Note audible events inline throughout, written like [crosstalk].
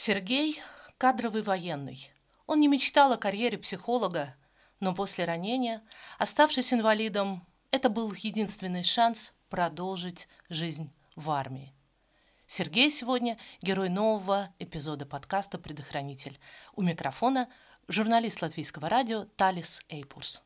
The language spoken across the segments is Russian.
Сергей – кадровый военный. Он не мечтал о карьере психолога, но после ранения, оставшись инвалидом, это был единственный шанс продолжить жизнь в армии. Сергей сегодня герой нового эпизода подкаста «Предохранитель». У микрофона журналист латвийского радио Талис Эйпурс.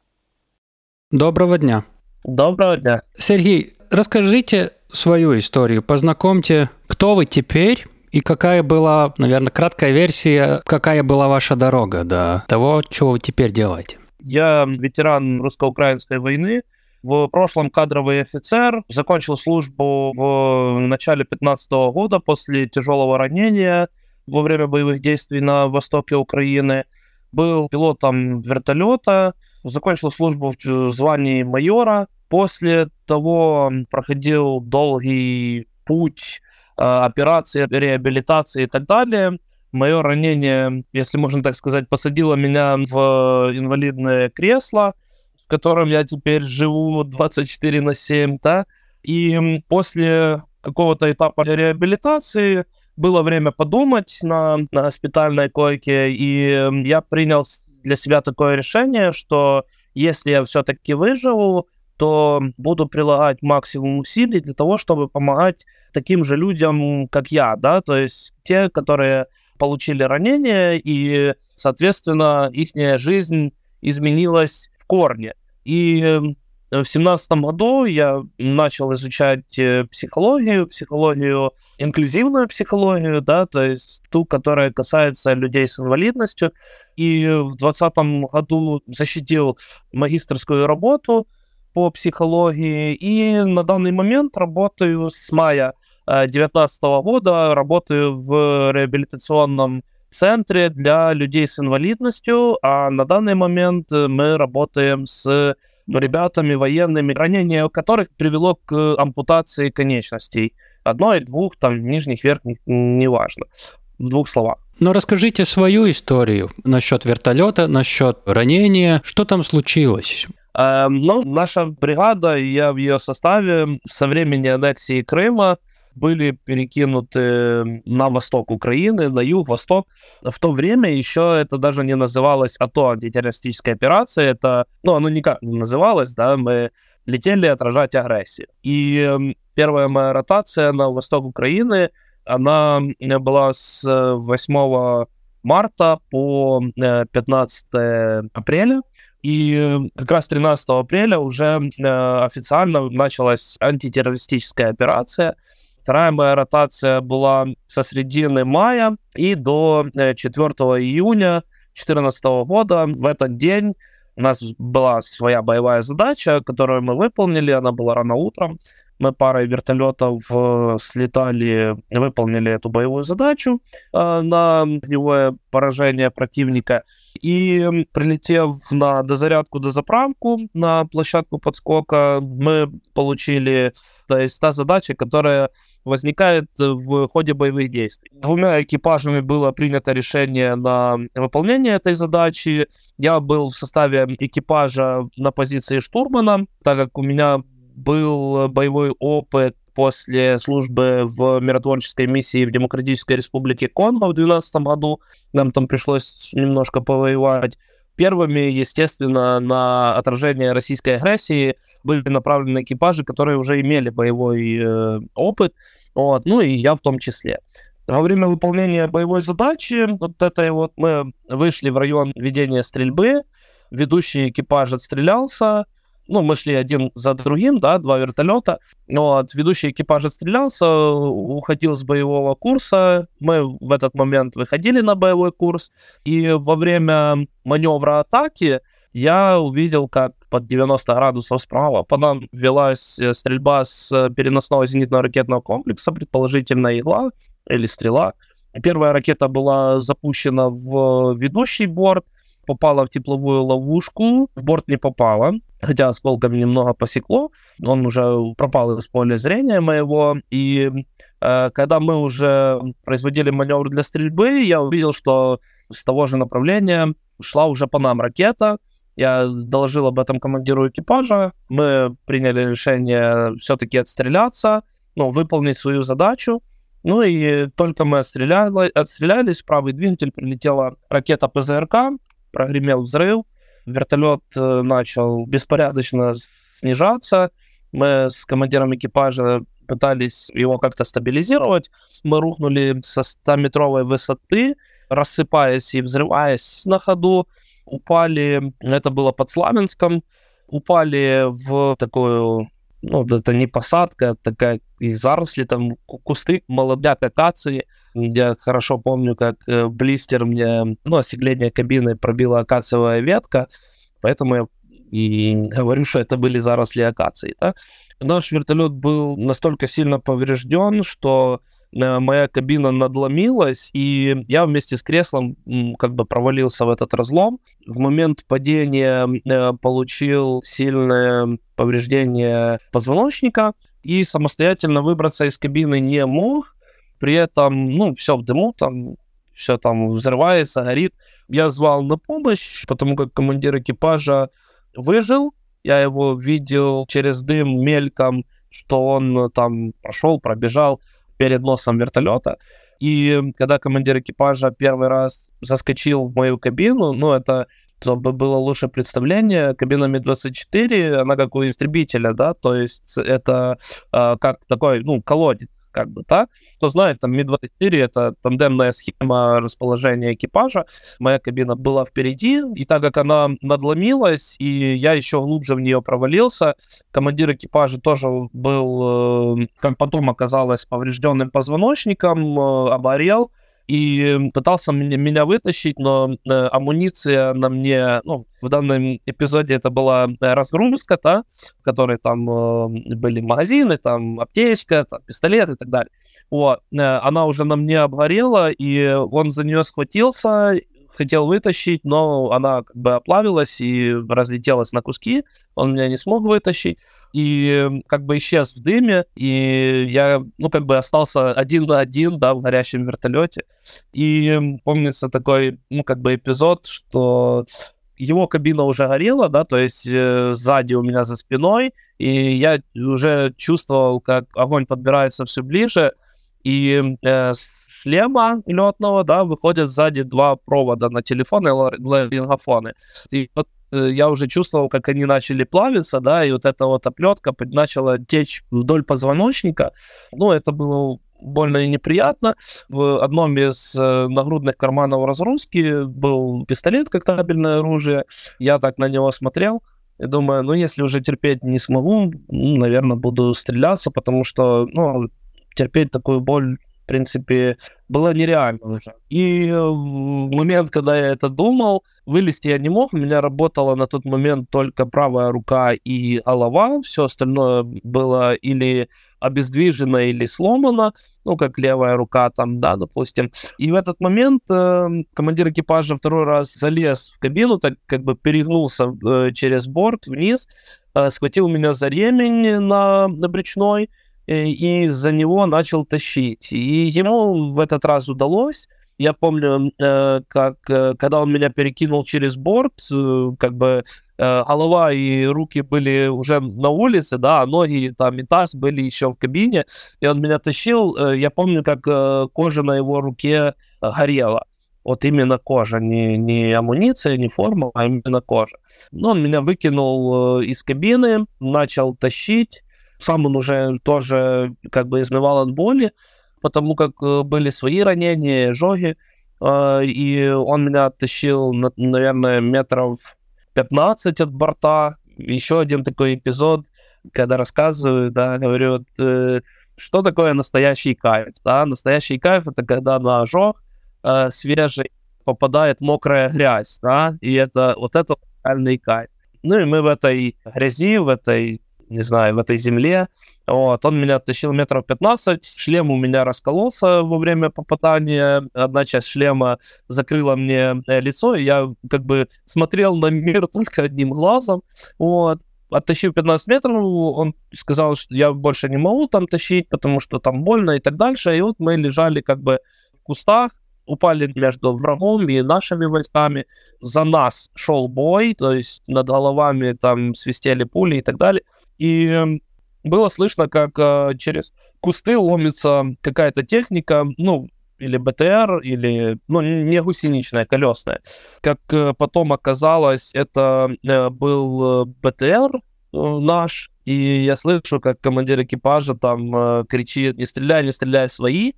Доброго дня. Доброго дня. Сергей, расскажите свою историю, познакомьте, кто вы теперь и какая была, наверное, краткая версия, какая была ваша дорога до того, чего вы теперь делаете? Я ветеран русско-украинской войны, в прошлом кадровый офицер, закончил службу в начале 2015 года после тяжелого ранения во время боевых действий на востоке Украины. Был пилотом вертолета, закончил службу в звании майора. После того проходил долгий путь операции, реабилитации и так далее. Мое ранение, если можно так сказать, посадило меня в инвалидное кресло, в котором я теперь живу 24 на 7, да, и после какого-то этапа реабилитации было время подумать на, на госпитальной койке, и я принял для себя такое решение, что если я все-таки выживу, то буду прилагать максимум усилий для того, чтобы помогать таким же людям, как я, да, то есть те, которые получили ранение, и, соответственно, их жизнь изменилась в корне. И эм, в семнадцатом году я начал изучать э, психологию, психологию, инклюзивную психологию, да, то есть ту, которая касается людей с инвалидностью. И в двадцатом году защитил магистрскую работу по психологии. И на данный момент работаю с мая 2019 э, года, работаю в реабилитационном центре для людей с инвалидностью, а на данный момент мы работаем с ребятами военными, ранение которых привело к ампутации конечностей. Одной, двух, там, нижних, верхних, неважно. В двух словах. Но расскажите свою историю насчет вертолета, насчет ранения. Что там случилось? Э, ну, наша бригада, я в ее составе, со времени аннексии Крыма были перекинуты на восток Украины, на юг, восток. В то время еще это даже не называлось АТО, антитеррористическая операция. Это, ну, оно никак не называлось, да, мы летели отражать агрессию. И эм, первая моя ротация на восток Украины, она была с 8 марта по 15 э, апреля. И как раз 13 апреля уже э, официально началась антитеррористическая операция. Вторая моя ротация была со середины мая и до 4 э, июня 2014 года. В этот день у нас была своя боевая задача, которую мы выполнили. Она была рано утром. Мы парой вертолетов э, слетали, выполнили эту боевую задачу на огневое поражение противника. И прилетев на дозарядку, дозаправку на площадку подскока, мы получили то есть та задача, которая возникает в ходе боевых действий. Двумя экипажами было принято решение на выполнение этой задачи. Я был в составе экипажа на позиции штурмана, так как у меня был боевой опыт после службы в миротворческой миссии в Демократической Республике Конго в 2012 году. Нам там пришлось немножко повоевать. Первыми, естественно, на отражение российской агрессии были направлены экипажи, которые уже имели боевой э, опыт, вот, ну и я в том числе. Во время выполнения боевой задачи, вот этой вот, мы вышли в район ведения стрельбы, ведущий экипаж отстрелялся, ну, мы шли один за другим, да, два вертолета. Вот, ведущий экипаж отстрелялся, уходил с боевого курса. Мы в этот момент выходили на боевой курс. И во время маневра атаки я увидел, как под 90 градусов справа по нам велась э, стрельба с переносного зенитного ракетного комплекса, предположительно игла или стрела. Первая ракета была запущена в ведущий борт, попала в тепловую ловушку, в борт не попала, хотя осколками немного посекло, он уже пропал из поля зрения моего, и э, когда мы уже производили маневр для стрельбы, я увидел, что с того же направления шла уже по нам ракета, я доложил об этом командиру экипажа, мы приняли решение все-таки отстреляться, ну, выполнить свою задачу, Ну и только мы отстреляли, отстрелялись, правый двигатель прилетела ракета ПЗРК, прогремел взрыв, вертолет э, начал беспорядочно снижаться, мы с командиром экипажа пытались его как-то стабилизировать, мы рухнули со 100-метровой высоты, рассыпаясь и взрываясь на ходу, упали, это было под Славянском, упали в такую ну, это не посадка, это такая и заросли, там кусты, молодняк акации. Я хорошо помню, как э, блистер мне, ну, остекление кабины пробила акациевая ветка, поэтому я и [laughs] говорю, что это были заросли акации. Да? Наш вертолет был настолько сильно поврежден, что Э, моя кабина надломилась, и я вместе с креслом как бы провалился в этот разлом. В момент падения э, получил сильное повреждение позвоночника и самостоятельно выбраться из кабины не мог. При этом, ну, все в дыму, там все там взрывается, горит. Я звал на помощь, потому как командир экипажа выжил. Я его видел через дым мельком, что он там прошел, пробежал перед носом вертолета. И когда командир экипажа первый раз заскочил в мою кабину, ну, это чтобы было лучшее представление, кабина Ми-24, она как у истребителя, да, то есть это э, как такой, ну, колодец, как бы, так. Кто знает, там Ми-24 это тандемная схема расположения экипажа. Моя кабина была впереди, и так как она надломилась, и я еще глубже в нее провалился, командир экипажа тоже был, э, как потом оказалось, поврежденным позвоночником, э, оборел, и пытался меня вытащить, но э, амуниция на мне, ну, в данном эпизоде это была э, разгрузка, да, в которой там э, были магазины, там аптечка, там пистолет и так далее. Вот, она уже на мне обгорела, и он за нее схватился, хотел вытащить, но она как бы оплавилась и разлетелась на куски, он меня не смог вытащить и как бы исчез в дыме, и я, ну, как бы остался один на один, да, в горящем вертолете. И помнится такой, ну, как бы эпизод, что его кабина уже горела, да, то есть э, сзади у меня за спиной, и я уже чувствовал, как огонь подбирается все ближе, и э, с шлема летного, да, выходят сзади два провода на телефоны и ларингофоны. И вот Э, я уже чувствовал, как они начали плавиться, да, и вот эта вот оплетка начала течь вдоль позвоночника. Ну, это было больно и неприятно. В одном из э, нагрудных карманов разгрузки был пистолет как табельное оружие. Я так на него смотрел и думаю, ну, если уже терпеть не смогу, ну, наверное, буду стреляться, потому что, ну, терпеть такую боль в принципе, было нереально уже. И э, в момент, когда я это думал, вылезти я не мог, у меня работала на тот момент только правая рука и голова, все остальное было или обездвижено или сломано, ну, как левая рука там, да, допустим. И в этот момент э, командир экипажа второй раз залез в кабину, так как бы перегнулся э, через борт вниз, э, схватил меня за ремень на, на брючной, Э, и за него начал тащить. И ему в этот раз удалось. Я помню, э, как э, когда он меня перекинул через борт, как бы голова и руки были уже на улице, да, а ноги там и таз были еще в кабине, и он меня тащил. Я помню, как кожа на его руке горела. Вот именно кожа, не, не амуниция, не форма, а именно кожа. Но он меня выкинул из кабины, начал тащить сам он уже тоже как бы измывал от боли, потому как э, были свои ранения, жоги, э, и он меня оттащил, наверное, метров 15 от борта. Еще один такой эпизод, когда рассказываю, да, говорю, вот, э, что такое настоящий кайф, да, настоящий кайф это когда на ожог свежий попадает мокрая грязь, да, и это вот это реальный кайф. Ну и мы в этой грязи, в этой не знаю, в этой земле. Вот, он меня тащил метров 15, шлем у меня раскололся во время попадания, одна часть шлема закрыла мне э, лицо, и я как бы смотрел на мир [laughs] только одним глазом, вот, оттащив 15 метров, он сказал, что я больше не могу там тащить, потому что там больно и так дальше, и вот мы лежали как бы в кустах, упали между врагом и нашими войсками. За нас шел бой, то есть над головами там свистели пули и так далее. И было слышно, как э, через кусты ломится какая-то техника, ну, или БТР, или, ну, не гусеничная, колесная. Как э, потом оказалось, это э, был БТР э, наш, и я слышу, как командир экипажа там э, кричит, не стреляй, не стреляй, свои.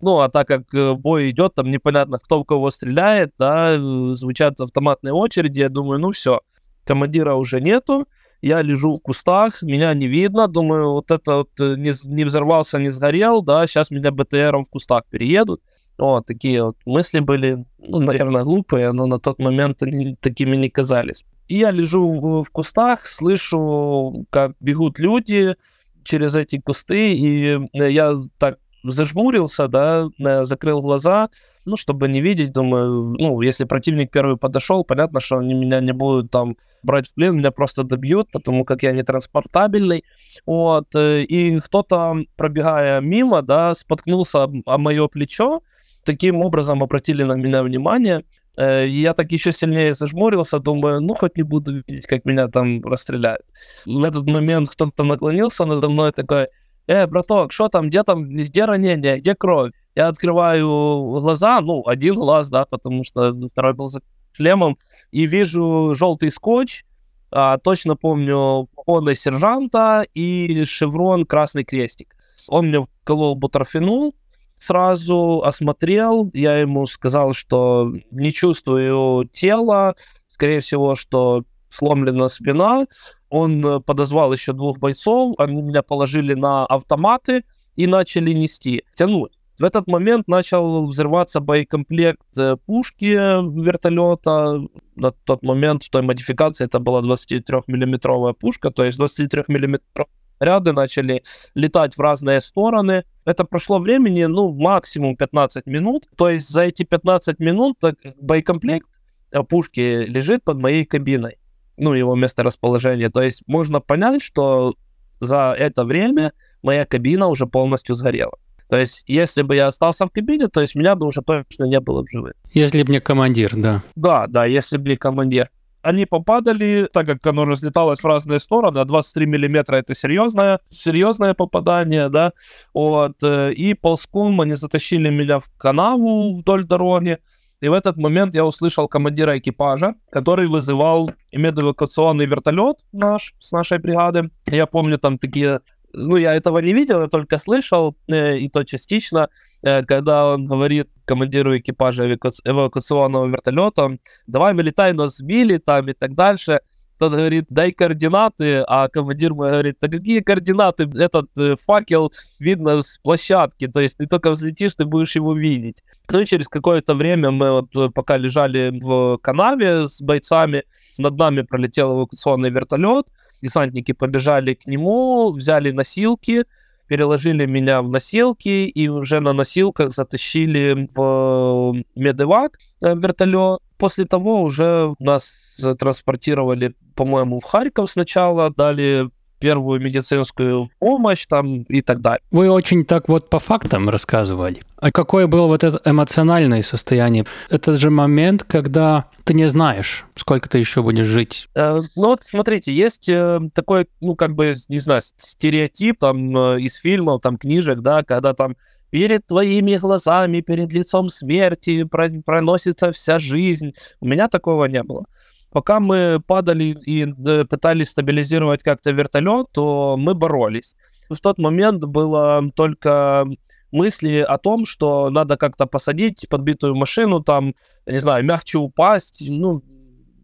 Ну, а так как э, бой идет, там непонятно, кто в кого стреляет, да, э, звучат автоматные очереди, я думаю, ну все, командира уже нету, я лежу в кустах, меня не видно, думаю, вот это вот э, не, не взорвался, не сгорел, да, сейчас меня БТРом в кустах переедут. Вот, такие вот мысли были, ну, наверное, глупые, но на тот момент они такими не казались. И я лежу в, в кустах, слышу, как бегут люди через эти кусты, и я так зажмурился, да, закрыл глаза, ну, чтобы не видеть, думаю, ну, если противник первый подошел, понятно, что они меня не будут там брать в плен, меня просто добьют, потому как я не транспортабельный, вот, э, и кто-то, пробегая мимо, да, споткнулся о мое плечо, таким образом обратили на меня внимание, э, я так еще сильнее зажмурился, думаю, ну, хоть не буду видеть, как меня там расстреляют. В этот момент кто-то наклонился надо мной такой, э, браток, что там, где там, где ранение, где кровь? Я открываю глаза, ну, один глаз, да, потому что второй был за шлемом, и вижу желтый скотч, а, точно помню погоны сержанта и шеврон красный крестик. Он мне вколол бутерфенул, сразу осмотрел, я ему сказал, что не чувствую тела, скорее всего, что сломлена спина. Он э, подозвал еще двух бойцов, они меня положили на автоматы и начали нести, тянуть. В этот момент начал взрываться боекомплект э, пушки вертолета. На тот момент в той модификации это была 23-миллиметровая пушка, то есть 23-миллиметровые ряды начали летать в разные стороны. Это прошло времени, ну, максимум 15 минут. То есть за эти 15 минут боекомплект э, пушки лежит под моей кабиной ну, его месторасположение. То есть можно понять, что за это время моя кабина уже полностью сгорела. То есть, если бы я остался в кабине, то есть меня бы уже точно не было в живых. Если бы не командир, да. Да, да, если бы не командир. Они попадали, так как оно разлеталось в разные стороны, 23 миллиметра это серьезное, серьезное попадание, да, вот, э, и ползком они затащили меня в канаву вдоль дороги, и в этот момент я услышал командира экипажа, который вызывал медэвакуационный вертолет наш, с нашей бригады. Я помню там такие ну, я этого не видел, я только слышал, э, и то частично, э, когда он говорит командиру экипажа эвакуационного вертолета, давай вылетай, нас сбили там и так дальше. Тот говорит, дай координаты, а командир мой говорит, да какие координаты? Этот э, факел видно с площадки, то есть ты только взлетишь, ты будешь его видеть. Ну и через какое-то время мы вот э, пока лежали в канаве с бойцами, над нами пролетел эвакуационный вертолет, десантники побежали к нему, взяли носилки, переложили меня в носилки и уже на носилках затащили в медевак э, вертолет. После того уже нас транспортировали, по-моему, в Харьков сначала, дали первую медицинскую помощь там и так далее. Вы очень так вот по фактам рассказывали. А какое было вот это эмоциональное состояние? Это же момент, когда ты не знаешь, сколько ты еще будешь жить. Э, ну вот смотрите, есть э, такой, ну как бы, не знаю, стереотип там э, из фильмов, там книжек, да, когда там перед твоими глазами, перед лицом смерти проносится вся жизнь. У меня такого не было. Пока мы падали и э, пытались стабилизировать как-то вертолет, то мы боролись. В тот момент было только мысли о том, что надо как-то посадить подбитую машину, там, не знаю, мягче упасть. Ну,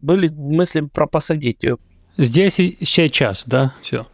были мысли про посадить ее. Здесь и сейчас, да, все.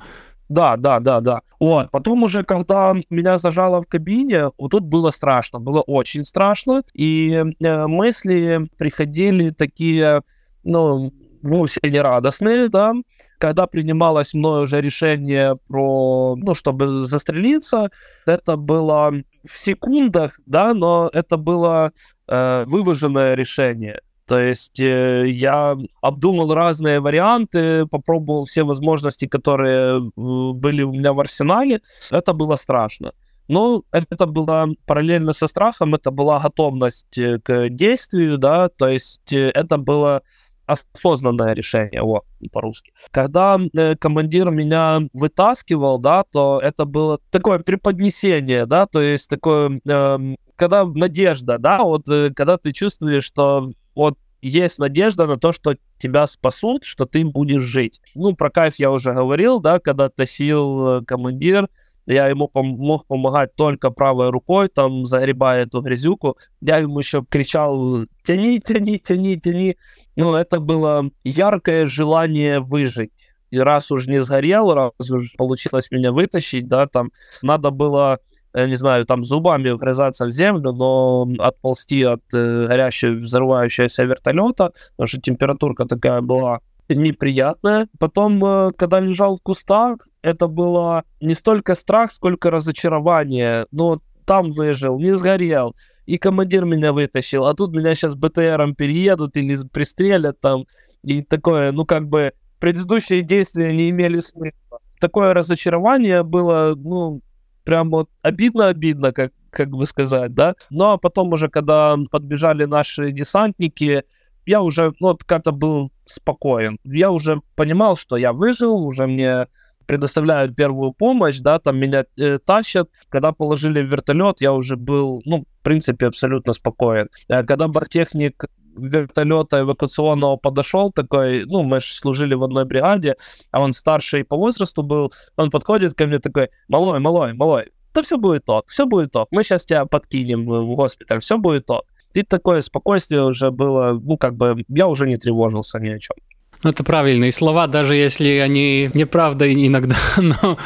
Да, да, да, да. Вот. Потом уже, когда меня зажало в кабине, вот тут было страшно, было очень страшно. И э, мысли приходили такие, ну, вовсе не радостные, да, когда принималось мною уже решение про, ну, чтобы застрелиться, это было в секундах, да, но это было э, вываженное решение. То есть э, я обдумал разные варианты, попробовал все возможности, которые э, были у меня в арсенале. Это было страшно. Но это было параллельно со страхом, это была готовность э, к действию, да, то есть э, это было осознанное решение, вот, по-русски. Когда э, командир меня вытаскивал, да, то это было такое преподнесение, да, то есть такое, э, когда надежда, да, вот, э, когда ты чувствуешь, что вот есть надежда на то, что тебя спасут, что ты будешь жить. Ну, про кайф я уже говорил, да, когда тащил э, командир, я ему пом- мог помогать только правой рукой, там, загребая эту грязюку. Я ему еще кричал, тяни, тяни, тяни, тяни. Ну, это было яркое желание выжить. И раз уж не сгорел, раз уж получилось меня вытащить, да, там, надо было я не знаю, там зубами вгрызаться в землю, но отползти от э, горящего взрывающегося вертолета, потому что температурка такая была неприятная. Потом, э, когда лежал в кустах, это было не столько страх, сколько разочарование. Но там выжил, не сгорел. И командир меня вытащил. А тут меня сейчас БТРом переедут или пристрелят там. И такое, ну как бы предыдущие действия не имели смысла. Такое разочарование было, ну, прям вот обидно-обидно, как, как бы сказать, да. Ну, а потом уже, когда подбежали наши десантники, я уже, ну, вот как-то был спокоен. Я уже понимал, что я выжил, уже мне предоставляют первую помощь, да, там меня э, тащат. Когда положили в вертолет, я уже был, ну, в принципе, абсолютно спокоен. А когда бортехник вертолета эвакуационного подошел такой, ну, мы же служили в одной бригаде, а он старший по возрасту был, он подходит ко мне такой, малой, малой, малой, да все будет ток, все будет ток, мы сейчас тебя подкинем в госпиталь, все будет ток. И такое спокойствие уже было, ну, как бы, я уже не тревожился ни о чем. Ну, это правильные слова, даже если они неправда иногда, [laughs] но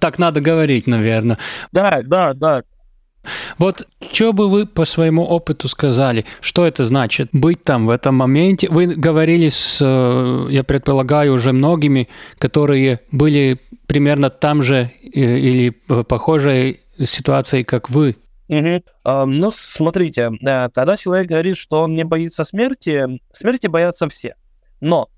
так надо говорить, наверное. Да, да, да. Вот что бы вы по своему опыту сказали, что это значит быть там в этом моменте? Вы говорили с, э, я предполагаю, уже многими, которые были примерно там же э, или похожей ситуацией, как вы. Угу. Ну, смотрите, э, когда человек говорит, что он не боится смерти, смерти боятся все. Но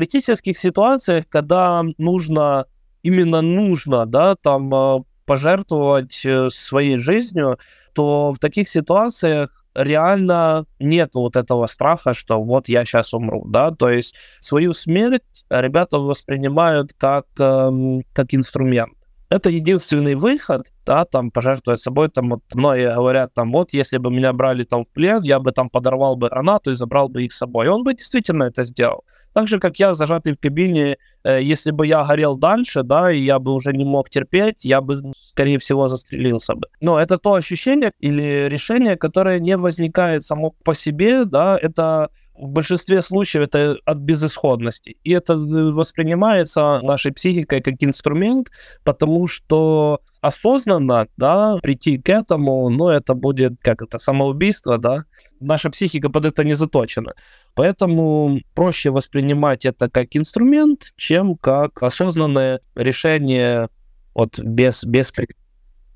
критических ситуациях, когда нужно, именно нужно, да, там пожертвовать своей жизнью, то в таких ситуациях реально нет вот этого страха, что вот я сейчас умру, да, то есть свою смерть ребята воспринимают как, эм, как инструмент. Это единственный выход, да, там, пожертвовать собой, там, вот, многие говорят, там, вот, если бы меня брали там в плен, я бы там подорвал бы гранату и забрал бы их с собой. И он бы действительно это сделал. Так же, как я, зажатый в кабине, э, если бы я горел дальше, да, и я бы уже не мог терпеть, я бы, скорее всего, застрелился бы. Но это то ощущение или решение, которое не возникает само по себе, да, это в большинстве случаев это от безысходности. И это э, воспринимается нашей психикой как инструмент, потому что осознанно, да, прийти к этому, ну, это будет, как это, самоубийство, да, наша психика под это не заточена. Поэтому проще воспринимать это как инструмент, чем как осознанное решение вот без, без...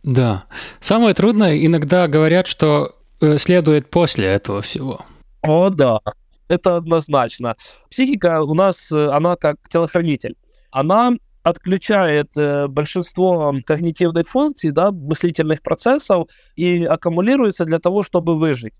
Да. Самое трудное, иногда говорят, что э, следует после этого всего. О, да. Это однозначно. Психика у нас, э, она как телохранитель. Она отключает э, большинство когнитивных функций, да, мыслительных процессов и аккумулируется для того, чтобы выжить.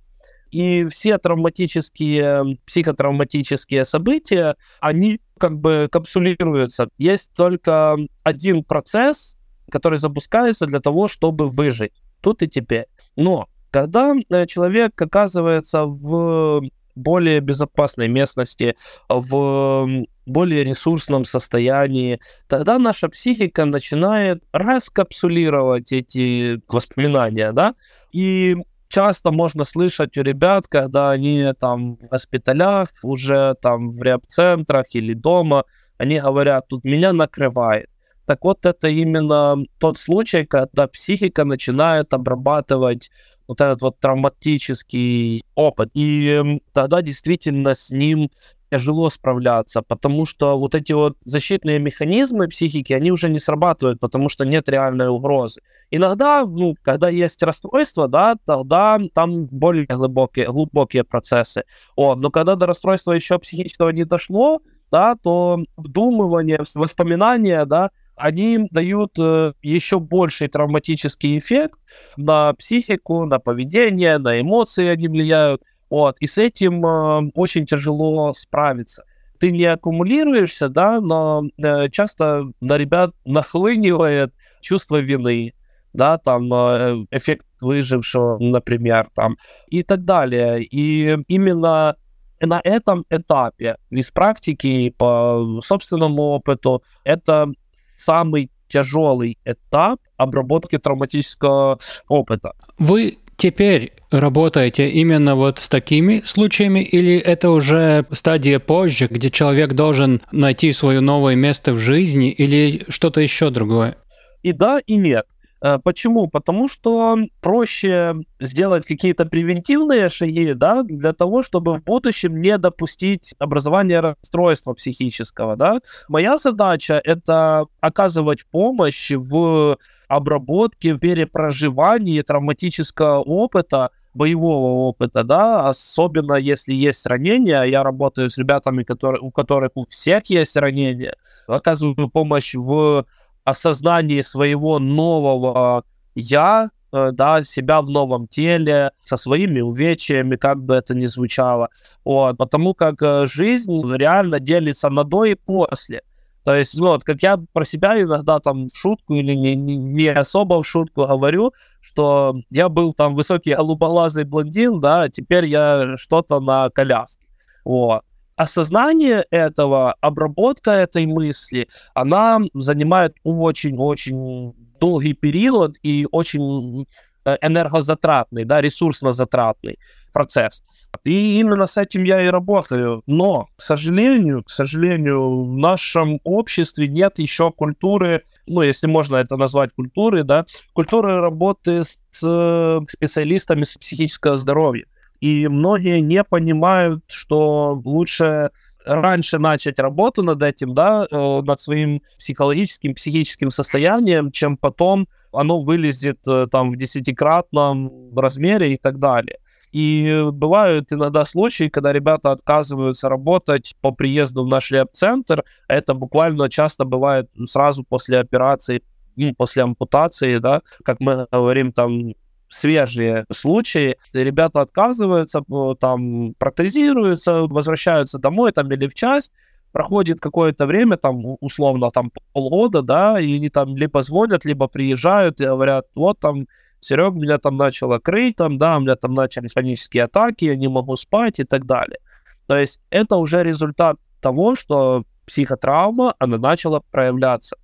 И все травматические, психотравматические события, они как бы капсулируются. Есть только один процесс, который запускается для того, чтобы выжить тут и теперь. Но когда э, человек оказывается в более безопасной местности, в более ресурсном состоянии, тогда наша психика начинает раскапсулировать эти воспоминания, да, и часто можно слышать у ребят, когда они там в госпиталях, уже там в реаб-центрах или дома, они говорят, тут меня накрывает. Так вот, это именно тот случай, когда психика начинает обрабатывать вот этот вот травматический опыт. И тогда действительно с ним тяжело справляться, потому что вот эти вот защитные механизмы психики, они уже не срабатывают, потому что нет реальной угрозы. Иногда, ну, когда есть расстройство, да, тогда там более глубокие, глубокие процессы. О, но когда до расстройства еще психического не дошло, да, то вдумывание, воспоминания, да, они дают э, еще больший травматический эффект на психику, на поведение, на эмоции они влияют. Вот, и с этим э, очень тяжело справиться. Ты не аккумулируешься, да, но э, часто на ребят нахлынивает чувство вины, да, там э, эффект выжившего, например, там, и так далее. И именно на этом этапе из практики по собственному опыту это самый тяжелый этап обработки травматического опыта. Вы теперь работаете именно вот с такими случаями, или это уже стадия позже, где человек должен найти свое новое место в жизни, или что-то еще другое? И да, и нет. Э, почему? Потому что проще сделать какие-то превентивные шаги, да, для того, чтобы в будущем не допустить образования расстройства психического, да. Моя задача — это оказывать помощь в обработке, в перепроживании травматического опыта, боевого опыта, да, особенно если есть ранения. Я работаю с ребятами, которые, у которых у всех есть ранения. Оказываю помощь в осознании своего нового я, э, да, себя в новом теле, со своими увечьями, как бы это ни звучало. Вот, потому как э, жизнь реально делится на до и после. То есть, ну, вот, как я про себя иногда там в шутку или не, не, особо в шутку говорю, что я был там высокий голубоглазый блондин, да, теперь я что-то на коляске. Вот осознание этого, обработка этой мысли, она занимает очень-очень долгий период и очень э, энергозатратный, да, ресурсно-затратный процесс. И именно с этим я и работаю. Но, к сожалению, к сожалению, в нашем обществе нет еще культуры, ну, если можно это назвать культурой, да, культуры работы с э, специалистами с психического здоровья. И многие не понимают, что лучше раньше начать работу над этим, да, э, над своим психологическим, психическим состоянием, чем потом оно вылезет э, там в десятикратном размере и так далее. И бывают иногда случаи, когда ребята отказываются работать по приезду в наш леп-центр. Это буквально часто бывает сразу после операции, ну, после ампутации, да, как мы говорим, там свежие случаи. Ребята отказываются, там протезируются, возвращаются домой там или в часть, проходит какое-то время, там, условно, там, полгода, да, и они там либо звонят, либо приезжают и говорят, вот там, Серег, меня там начало крыть, там, да, у меня там начались панические атаки, я не могу спать и так далее. То есть это уже результат того, что психотравма, она начала проявляться.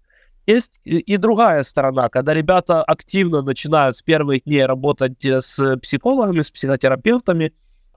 Есть и другая сторона, когда ребята активно начинают с первых дней работать э, с психологами, с психотерапевтами,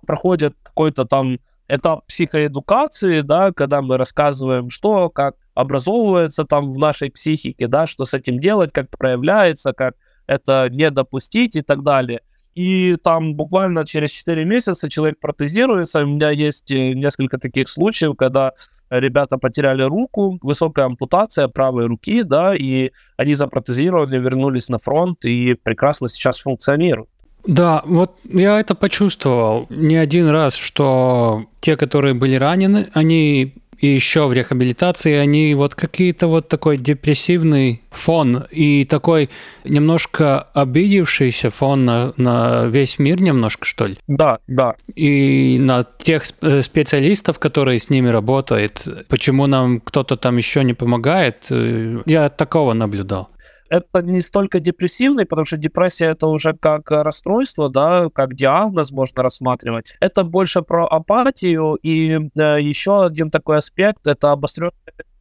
проходят какой-то там этап психоэдукации, да, когда мы рассказываем, что, как образовывается там в нашей психике, да, что с этим делать, как проявляется, как это не допустить и так далее. И там буквально через 4 месяца человек протезируется. У меня есть э, несколько таких случаев, когда ребята потеряли руку, высокая ампутация правой руки, да, и они запротезировали, вернулись на фронт и прекрасно сейчас функционируют. Да, вот я это почувствовал не один раз, что те, которые были ранены, они и еще в реабилитации они вот какие-то вот такой депрессивный фон и такой немножко обидевшийся фон на, на весь мир немножко, что ли? Да, да. И на тех э, специалистов, которые с ними работают, почему нам кто-то там еще не помогает, э, я такого наблюдал это не столько депрессивный, потому что депрессия это уже как расстройство, да, как диагноз можно рассматривать. Это больше про апатию и э, еще один такой аспект это обостренное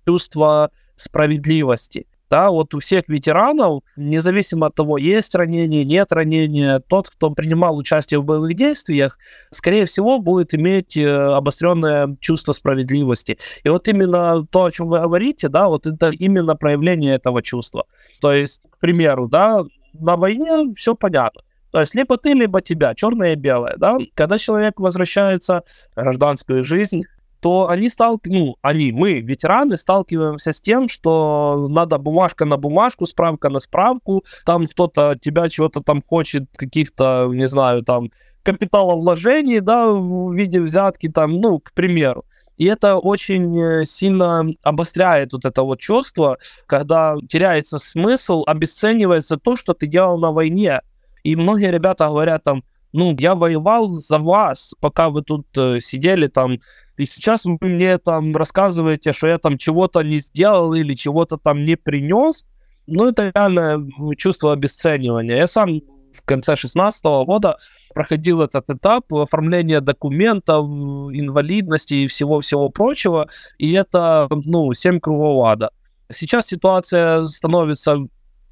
чувство справедливости да, вот у всех ветеранов, независимо от того, есть ранение, нет ранения, тот, кто принимал участие в боевых действиях, скорее всего, будет иметь э, обостренное чувство справедливости. И вот именно то, о чем вы говорите, да, вот это именно проявление этого чувства. То есть, к примеру, да, на войне все понятно. То есть либо ты, либо тебя, черное и белое, да. Когда человек возвращается в гражданскую жизнь, то они сталкиваются, ну, они, мы, ветераны, сталкиваемся с тем, что надо бумажка на бумажку, справка на справку, там кто-то тебя чего-то там хочет, каких-то, не знаю, там, капиталовложений, да, в виде взятки, там, ну, к примеру. И это очень э, сильно обостряет вот это вот чувство, когда теряется смысл, обесценивается то, что ты делал на войне. И многие ребята говорят там, ну, я воевал за вас, пока вы тут э, сидели там, и сейчас вы мне там рассказываете, что я там чего-то не сделал или чего-то там не принес, ну, это реально чувство обесценивания. Я сам в конце 2016 года проходил этот этап оформления документов, инвалидности и всего-всего прочего, и это, ну, 7 кругов ада. Сейчас ситуация становится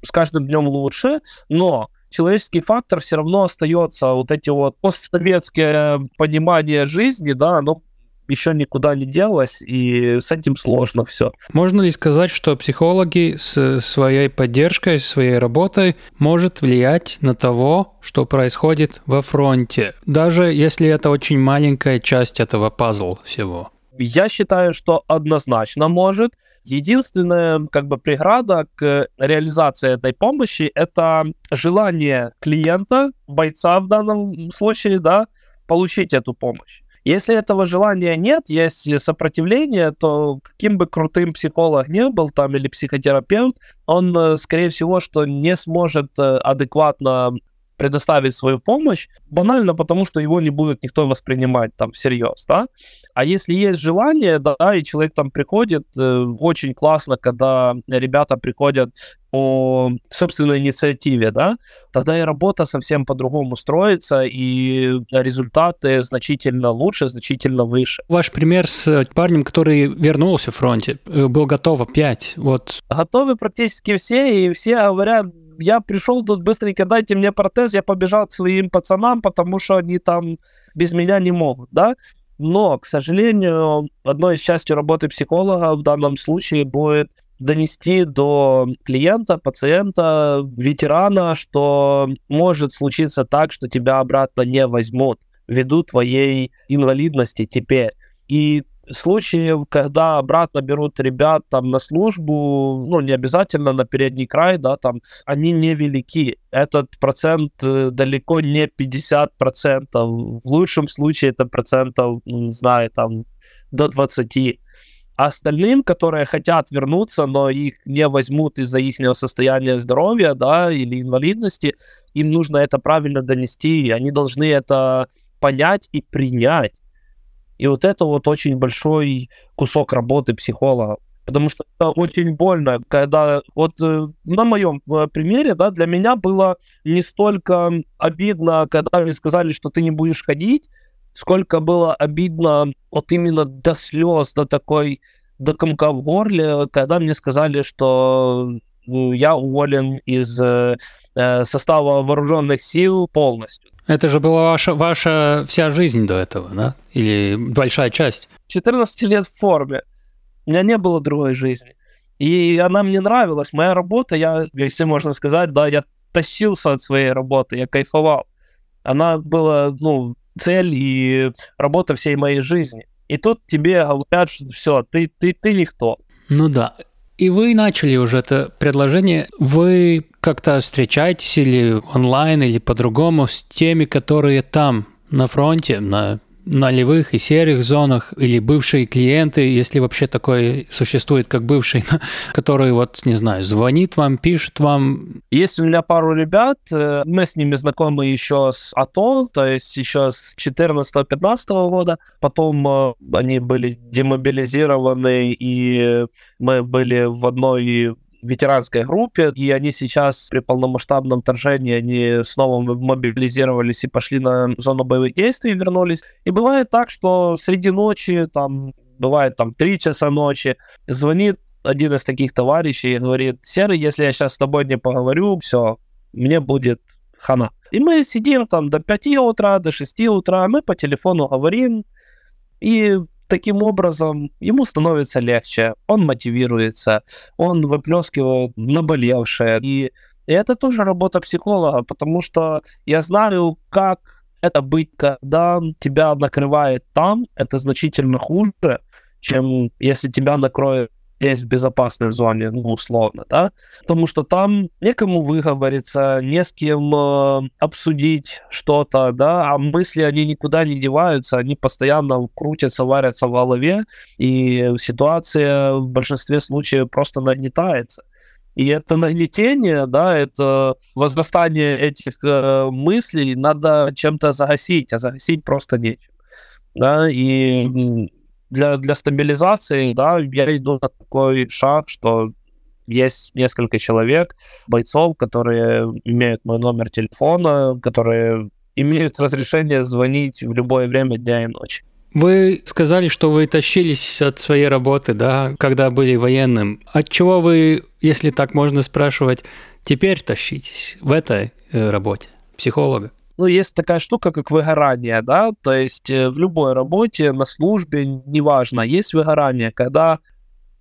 с каждым днем лучше, но человеческий фактор все равно остается. Вот эти вот постсоветские понимания жизни, да, оно еще никуда не делось, и с этим сложно все. Можно ли сказать, что психологи с своей поддержкой, своей работой может влиять на того, что происходит во фронте, даже если это очень маленькая часть этого пазла всего? Я считаю, что однозначно может. Единственная как бы преграда к реализации этой помощи это желание клиента, бойца в данном случае, да, получить эту помощь. Если этого желания нет, есть сопротивление, то каким бы крутым психолог не был там или психотерапевт, он, э, скорее всего, что не сможет э, адекватно предоставить свою помощь, банально потому, что его не будет никто воспринимать там всерьез, да. А если есть желание, да, и человек там приходит, э, очень классно, когда ребята приходят по собственной инициативе, да, тогда и работа совсем по-другому строится, и результаты значительно лучше, значительно выше. Ваш пример с парнем, который вернулся в фронте, э, был готов опять, вот. Готовы практически все, и все говорят, я пришел тут быстренько, дайте мне протез, я побежал к своим пацанам, потому что они там без меня не могут, да. Но, к сожалению, одной из частью работы психолога в данном случае будет донести до клиента, пациента, ветерана, что может случиться так, что тебя обратно не возьмут ввиду твоей инвалидности теперь. И случаев, когда обратно берут ребят там на службу, ну, не обязательно на передний край, да, там, они невелики. Этот процент э, далеко не 50%. В лучшем случае это процентов, не знаю, там, до 20. А остальным, которые хотят вернуться, но их не возьмут из-за их состояния здоровья, да, или инвалидности, им нужно это правильно донести, и они должны это понять и принять. И вот это вот очень большой кусок работы психолога. Потому что это очень больно, когда вот э, на моем э, примере, да, для меня было не столько обидно, когда мне сказали, что ты не будешь ходить, сколько было обидно вот именно до слез, до такой, до комка в горле, когда мне сказали, что ну, я уволен из э, э состава вооруженных сил полностью. Это же была ваша, ваша вся жизнь до этого, да? Или большая часть? 14 лет в форме. У меня не было другой жизни. И она мне нравилась. Моя работа, я, если можно сказать, да, я тащился от своей работы, я кайфовал. Она была, ну, цель и работа всей моей жизни. И тут тебе говорят, что все, ты, ты, ты никто. Ну да. И вы начали уже это предложение. Вы как-то встречаетесь или онлайн, или по-другому с теми, которые там на фронте, на нулевых и серых зонах или бывшие клиенты, если вообще такое существует, как бывший, [laughs] который вот, не знаю, звонит вам, пишет вам. Есть у меня пару ребят, э, мы с ними знакомы еще с АТО, то есть еще с 14-15 года, потом э, они были демобилизированы, и мы были в одной ветеранской группе, и они сейчас при полномасштабном вторжении, они снова мобилизировались и пошли на зону боевых действий, вернулись. И бывает так, что среди ночи, там, бывает там 3 часа ночи, звонит один из таких товарищей и говорит, Серый, если я сейчас с тобой не поговорю, все, мне будет хана. И мы сидим там до 5 утра, до 6 утра, мы по телефону говорим, и таким образом ему становится легче, он мотивируется, он выплескивает наболевшее. И, это тоже работа психолога, потому что я знаю, как это быть, когда тебя накрывает там, это значительно хуже, чем если тебя накроет здесь в безопасной зоне, ну, условно, да, потому что там некому выговориться, не с кем э, обсудить что-то, да, а мысли, они никуда не деваются, они постоянно крутятся, варятся в голове, и ситуация в большинстве случаев просто нагнетается. И это нагнетение, да, это возрастание этих э, мыслей надо чем-то загасить, а загасить просто нечем. Да, и для, для стабилизации, да, я иду на такой шаг, что есть несколько человек, бойцов, которые имеют мой номер телефона, которые имеют разрешение звонить в любое время дня и ночи. Вы сказали, что вы тащились от своей работы, да, когда были военным. От чего вы, если так можно спрашивать, теперь тащитесь в этой э, работе психолога? Ну, есть такая штука, как выгорание, да, то есть э, в любой работе, на службе, неважно, есть выгорание, когда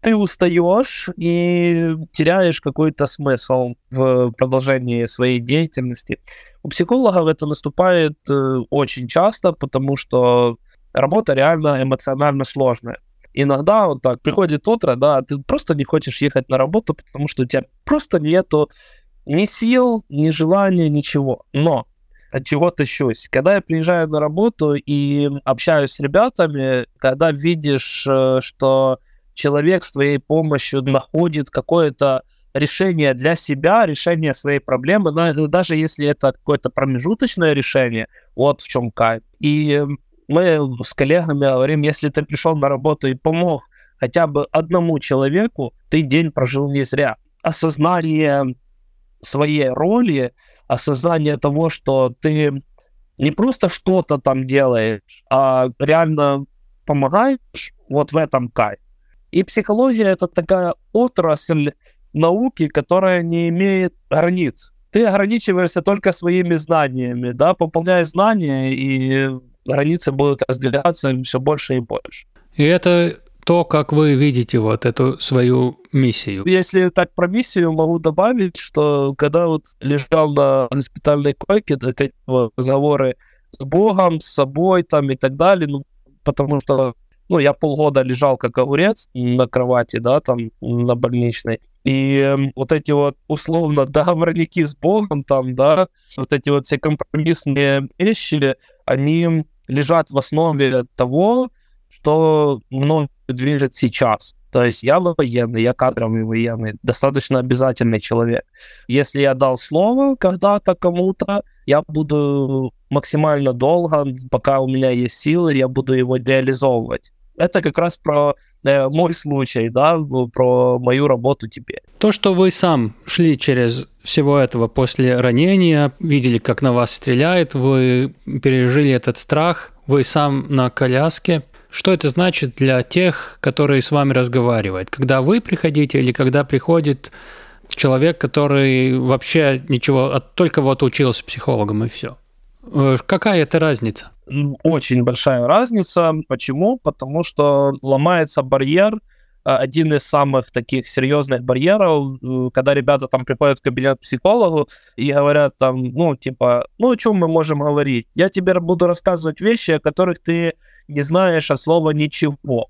ты устаешь и теряешь какой-то смысл в продолжении своей деятельности. У психологов это наступает э, очень часто, потому что работа реально эмоционально сложная. Иногда вот так приходит утро, да, ты просто не хочешь ехать на работу, потому что у тебя просто нету ни сил, ни желания, ничего. Но от чего тащусь? Когда я приезжаю на работу и общаюсь с ребятами, когда видишь, э, что человек с твоей помощью находит какое-то решение для себя, решение своей проблемы, даже если это какое-то промежуточное решение, вот в чем кайф. И мы с коллегами говорим, если ты пришел на работу и помог хотя бы одному человеку, ты день прожил не зря. Осознание своей роли, осознание того, что ты не просто что-то там делаешь, а реально помогаешь, вот в этом кайф. И психология это такая отрасль науки, которая не имеет границ. Ты ограничиваешься только своими знаниями, да, пополняя знания, и границы будут разделяться все больше и больше. И это то, как вы видите вот эту свою миссию. Если так про миссию, могу добавить, что когда вот лежал на госпитальной койке, эти вот разговоры с Богом, с собой там и так далее, ну, потому что ну, я полгода лежал как огурец на кровати, да, там, на больничной, и э, вот эти вот условно [laughs] договорники с Богом там, да, вот эти вот все компромиссные вещи, они лежат в основе того, что мной движет сейчас. То есть я военный, я кадровый военный, достаточно обязательный человек. Если я дал слово когда-то кому-то, я буду максимально долго, пока у меня есть силы, я буду его реализовывать. Это как раз про э, мой случай, да, про мою работу теперь. То, что вы сам шли через всего этого после ранения, видели, как на вас стреляет, вы пережили этот страх, вы сам на коляске. Что это значит для тех, которые с вами разговаривают? Когда вы приходите или когда приходит человек, который вообще ничего, а только вот учился психологом и все? Э, какая это разница? Очень большая разница. Почему? Потому что ломается барьер, а, один из самых таких серьезных барьеров, э, когда ребята там приходят в кабинет психологу и говорят там, ну, типа, ну, о чем мы можем говорить? Я тебе буду рассказывать вещи, о которых ты не знаешь от слова ничего.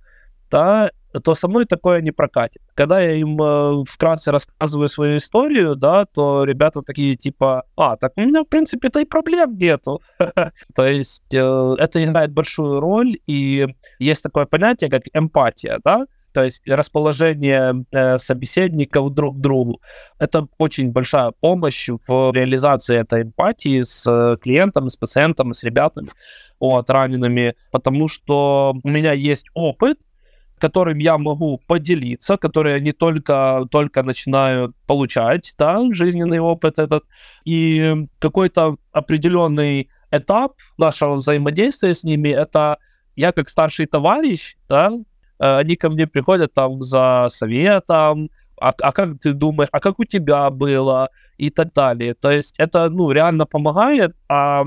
Да, то со мной такое не прокатит. Когда я им э, вкратце рассказываю свою историю, да, то ребята такие типа, а, так у меня, в принципе, этой проблем нету. [laughs] То есть э, это играет большую роль, и есть такое понятие, как эмпатия, да, то есть расположение э, собеседников друг к другу. Это очень большая помощь в реализации этой эмпатии с э, клиентом, с пациентом, с ребятами, вот, ранеными, потому что у меня есть опыт, которым я могу поделиться, которые они только, только начинают получать, да, жизненный опыт этот, и какой-то определенный этап нашего взаимодействия с ними, это я как старший товарищ, да, э, они ко мне приходят там за советом, а, а как ты думаешь, а как у тебя было, и так далее. То есть это, ну, реально помогает, а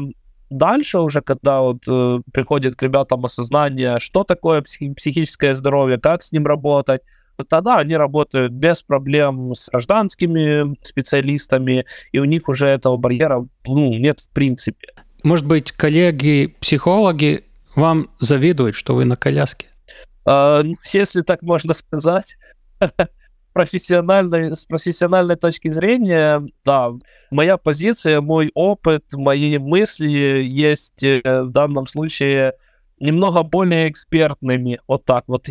дальше уже, когда вот э, приходит к ребятам осознание, что такое психи- психическое здоровье, как с ним работать, тогда они работают без проблем с гражданскими специалистами, и у них уже этого барьера ну, нет в принципе. Может быть, коллеги-психологи вам завидуют, что вы на коляске? А, если так можно сказать. [laughs] профессиональной, с профессиональной точки зрения, да, моя позиция, мой опыт, мои мысли есть э, в данном случае немного более экспертными, вот так вот,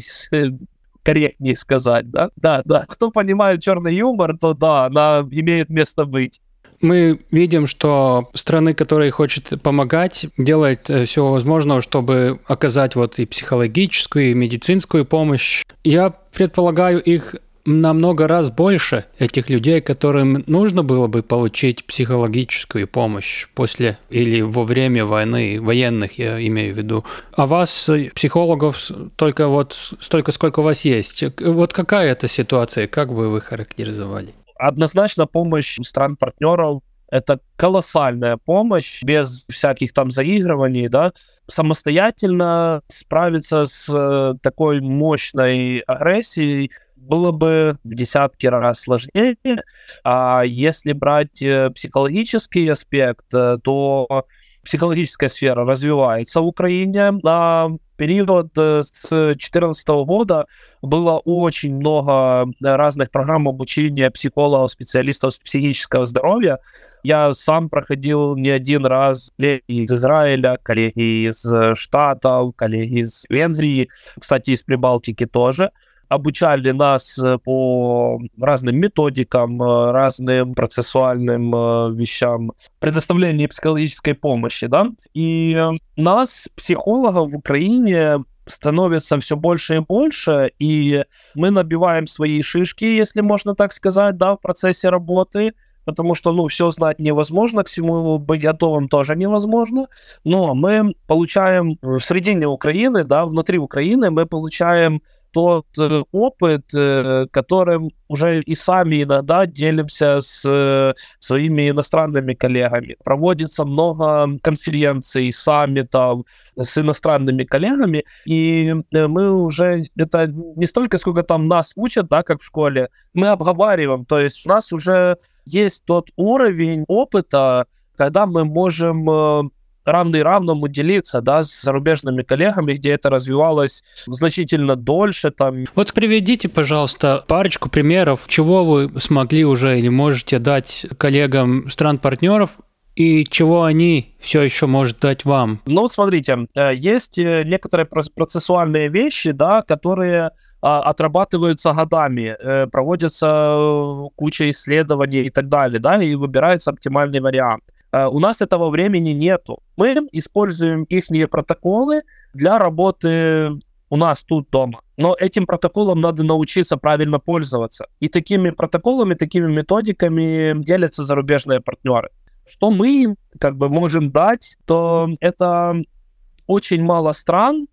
[laughs] корректнее сказать, да? Да, да. Кто понимает черный юмор, то да, она имеет место быть мы видим, что страны, которые хотят помогать, делают э, все возможное, чтобы оказать вот и психологическую, и медицинскую помощь. Я предполагаю, их намного раз больше этих людей, которым нужно было бы получить психологическую помощь после или во время войны, военных я имею в виду. А вас, психологов, только вот столько, сколько у вас есть. Вот какая это ситуация, как бы вы характеризовали? Однозначно помощь стран-партнеров это колоссальная помощь, без всяких там заигрываний, да, самостоятельно справиться с э, такой мощной агрессией было бы в десятки раз сложнее. А если брать э, психологический аспект, э, то психологическая сфера развивается в Украине. На период э, с 2014 года было очень много разных программ обучения психологов, специалистов психического здоровья. Я сам проходил не один раз коллеги из Израиля, коллеги из Штатов, коллеги из Венгрии, кстати, из Прибалтики тоже – обучали нас э, по разным методикам, э, разным процессуальным э, вещам, предоставление психологической помощи, да, и нас, психологов в Украине, становится все больше и больше, и мы набиваем свои шишки, если можно так сказать, да, в процессе работы, потому что, ну, все знать невозможно, к всему быть готовым тоже невозможно, но мы получаем в середине Украины, да, внутри Украины мы получаем тот э, опыт, э, которым уже и сами иногда делимся с э, своими иностранными коллегами. Проводится много конференций, саммитов с иностранными коллегами, и мы уже, это не столько, сколько там нас учат, да, как в школе, мы обговариваем, то есть у нас уже есть тот уровень опыта, когда мы можем равный равному делиться, да, с зарубежными коллегами, где это развивалось значительно дольше. Там. Вот приведите, пожалуйста, парочку примеров, чего вы смогли уже или можете дать коллегам стран-партнеров, и чего они все еще может дать вам? Ну, смотрите, э, есть э, некоторые процессуальные вещи, да, которые а, отрабатываются годами, э, проводится куча исследований и так далее, да, и выбирается оптимальный вариант. Э, у нас этого времени нету. Мы используем их протоколы для работы у нас тут дома. Но этим протоколом надо научиться правильно пользоваться. И такими протоколами, такими методиками делятся зарубежные партнеры. Что мы как бы можем дать, то это очень мало стран,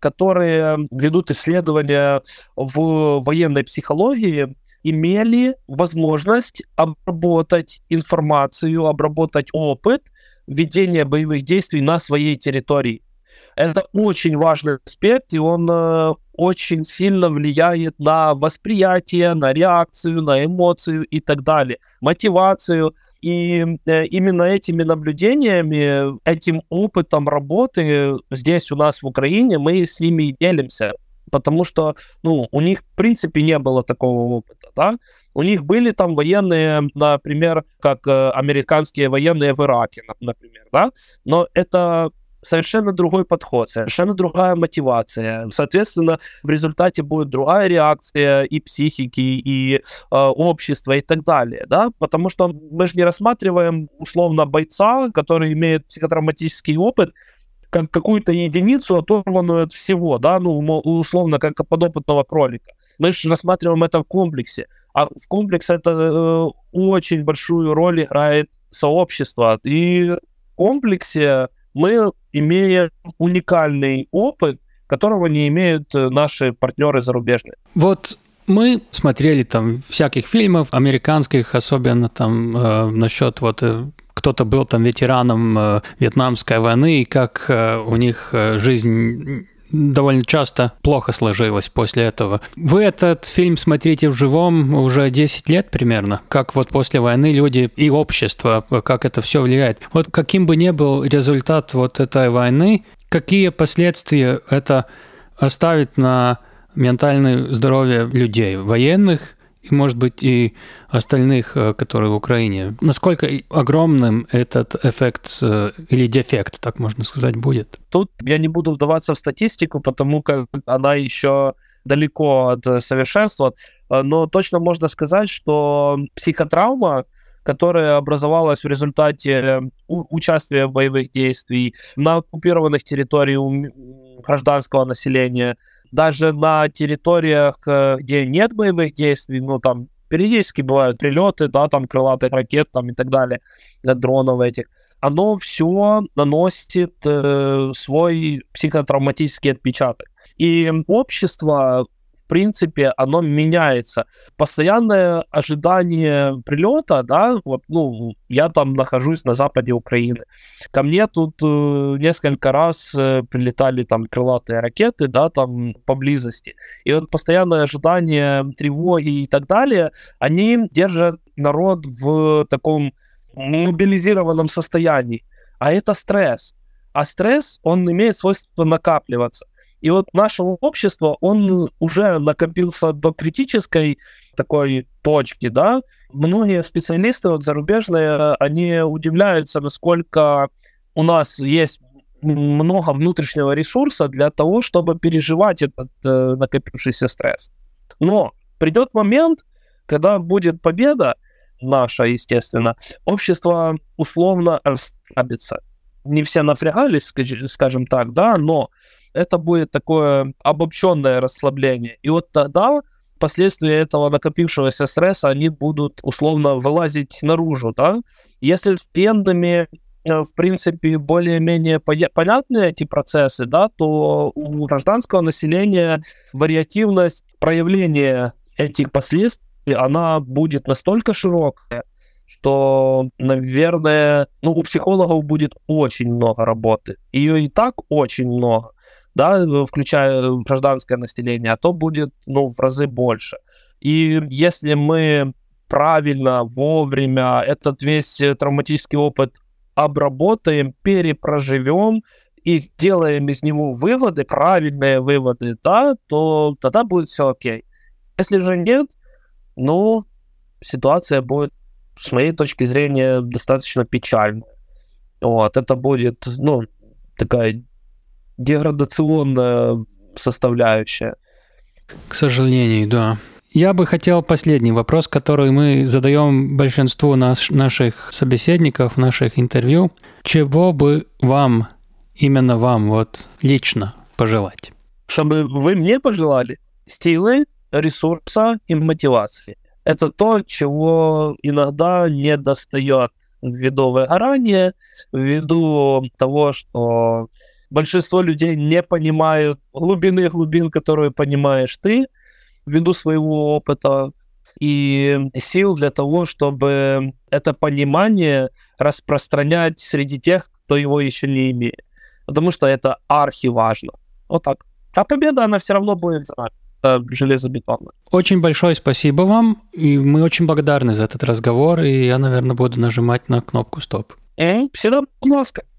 которые ведут исследования в военной психологии, имели возможность обработать информацию, обработать опыт ведения боевых действий на своей территории. Это очень важный аспект, и он э, очень сильно влияет на восприятие, на реакцию, на эмоцию и так далее, мотивацию. И э, именно этими наблюдениями, этим опытом работы здесь у нас в Украине мы с ними делимся потому что, ну, у них, в принципе, не было такого опыта, да. У них были там военные, например, как э, американские военные в Ираке, например, да, но это совершенно другой подход, совершенно другая мотивация. Соответственно, в результате будет другая реакция и психики, и э, общества, и так далее, да, потому что мы же не рассматриваем условно бойца, который имеет психотравматический опыт, как какую-то единицу, оторванную от всего, да, ну, условно, как подопытного кролика. Мы же рассматриваем это в комплексе. А в комплексе это э, очень большую роль играет сообщество. И в комплексе мы имеем уникальный опыт, которого не имеют э, наши партнеры зарубежные. Вот мы смотрели там всяких фильмов американских, особенно там э, насчет вот э, кто-то был там ветераном э, Вьетнамской войны, и как э, у них э, жизнь довольно часто плохо сложилась после этого. Вы этот фильм смотрите в живом уже 10 лет примерно, как вот после войны люди и общество, как это все влияет. Вот каким бы ни был результат вот этой войны, какие последствия это оставит на ментальное здоровье людей, военных и, может быть, и остальных, э, которые в Украине. Насколько огромным этот эффект э, или дефект, так можно сказать, будет? Тут я не буду вдаваться в статистику, потому как она еще далеко от совершенства, но точно можно сказать, что психотравма, которая образовалась в результате участия в боевых действий на оккупированных территориях гражданского населения, даже на территориях, где нет боевых действий, ну там периодически бывают прилеты, да, там крылатых ракет там и так далее, дронов этих, оно все наносит э, свой психотравматический отпечаток. И общество принципе, оно меняется. Постоянное ожидание прилета, да, вот, ну, я там нахожусь на западе Украины. Ко мне тут э, несколько раз э, прилетали там крылатые ракеты, да, там поблизости. И вот постоянное ожидание тревоги и так далее, они держат народ в таком мобилизированном состоянии. А это стресс. А стресс, он имеет свойство накапливаться. И вот наше общество, он уже накопился до критической такой точки, да. Многие специалисты вот, зарубежные, они удивляются, насколько у нас есть много внутреннего ресурса для того, чтобы переживать этот э, накопившийся стресс. Но придет момент, когда будет победа наша, естественно, общество условно расслабится. Не все напрягались, скажем так, да, но это будет такое обобщенное расслабление. И вот тогда последствия этого накопившегося стресса, они будут условно вылазить наружу, да. Если с клиентами э, в принципе, более-менее понятны эти процессы, да, то у гражданского населения вариативность проявления этих последствий, она будет настолько широкая, что, наверное, ну, у психологов будет очень много работы. Ее и так очень много да, включая э, гражданское население, а то будет, ну, в разы больше. И если мы правильно, вовремя этот весь э, травматический опыт обработаем, перепроживем и сделаем из него выводы, правильные выводы, да, то тогда будет все окей. Если же нет, ну, ситуация будет, с моей точки зрения, достаточно печальная. Вот, это будет, ну, такая деградационная составляющая. К сожалению, да. Я бы хотел последний вопрос, который мы задаем большинству наш, наших собеседников, наших интервью. Чего бы вам, именно вам, вот лично пожелать? Чтобы вы мне пожелали силы, ресурса и мотивации. Это то, чего иногда не достает ввиду выгорания, ввиду того, что большинство людей не понимают глубины глубин, которые понимаешь ты, ввиду своего опыта и сил для того, чтобы это понимание распространять среди тех, кто его еще не имеет. Потому что это архи важно. Вот так. А победа, она все равно будет за железобетонно. Очень большое спасибо вам, и мы очень благодарны за этот разговор, и я, наверное, буду нажимать на кнопку «Стоп». Всегда, ласка.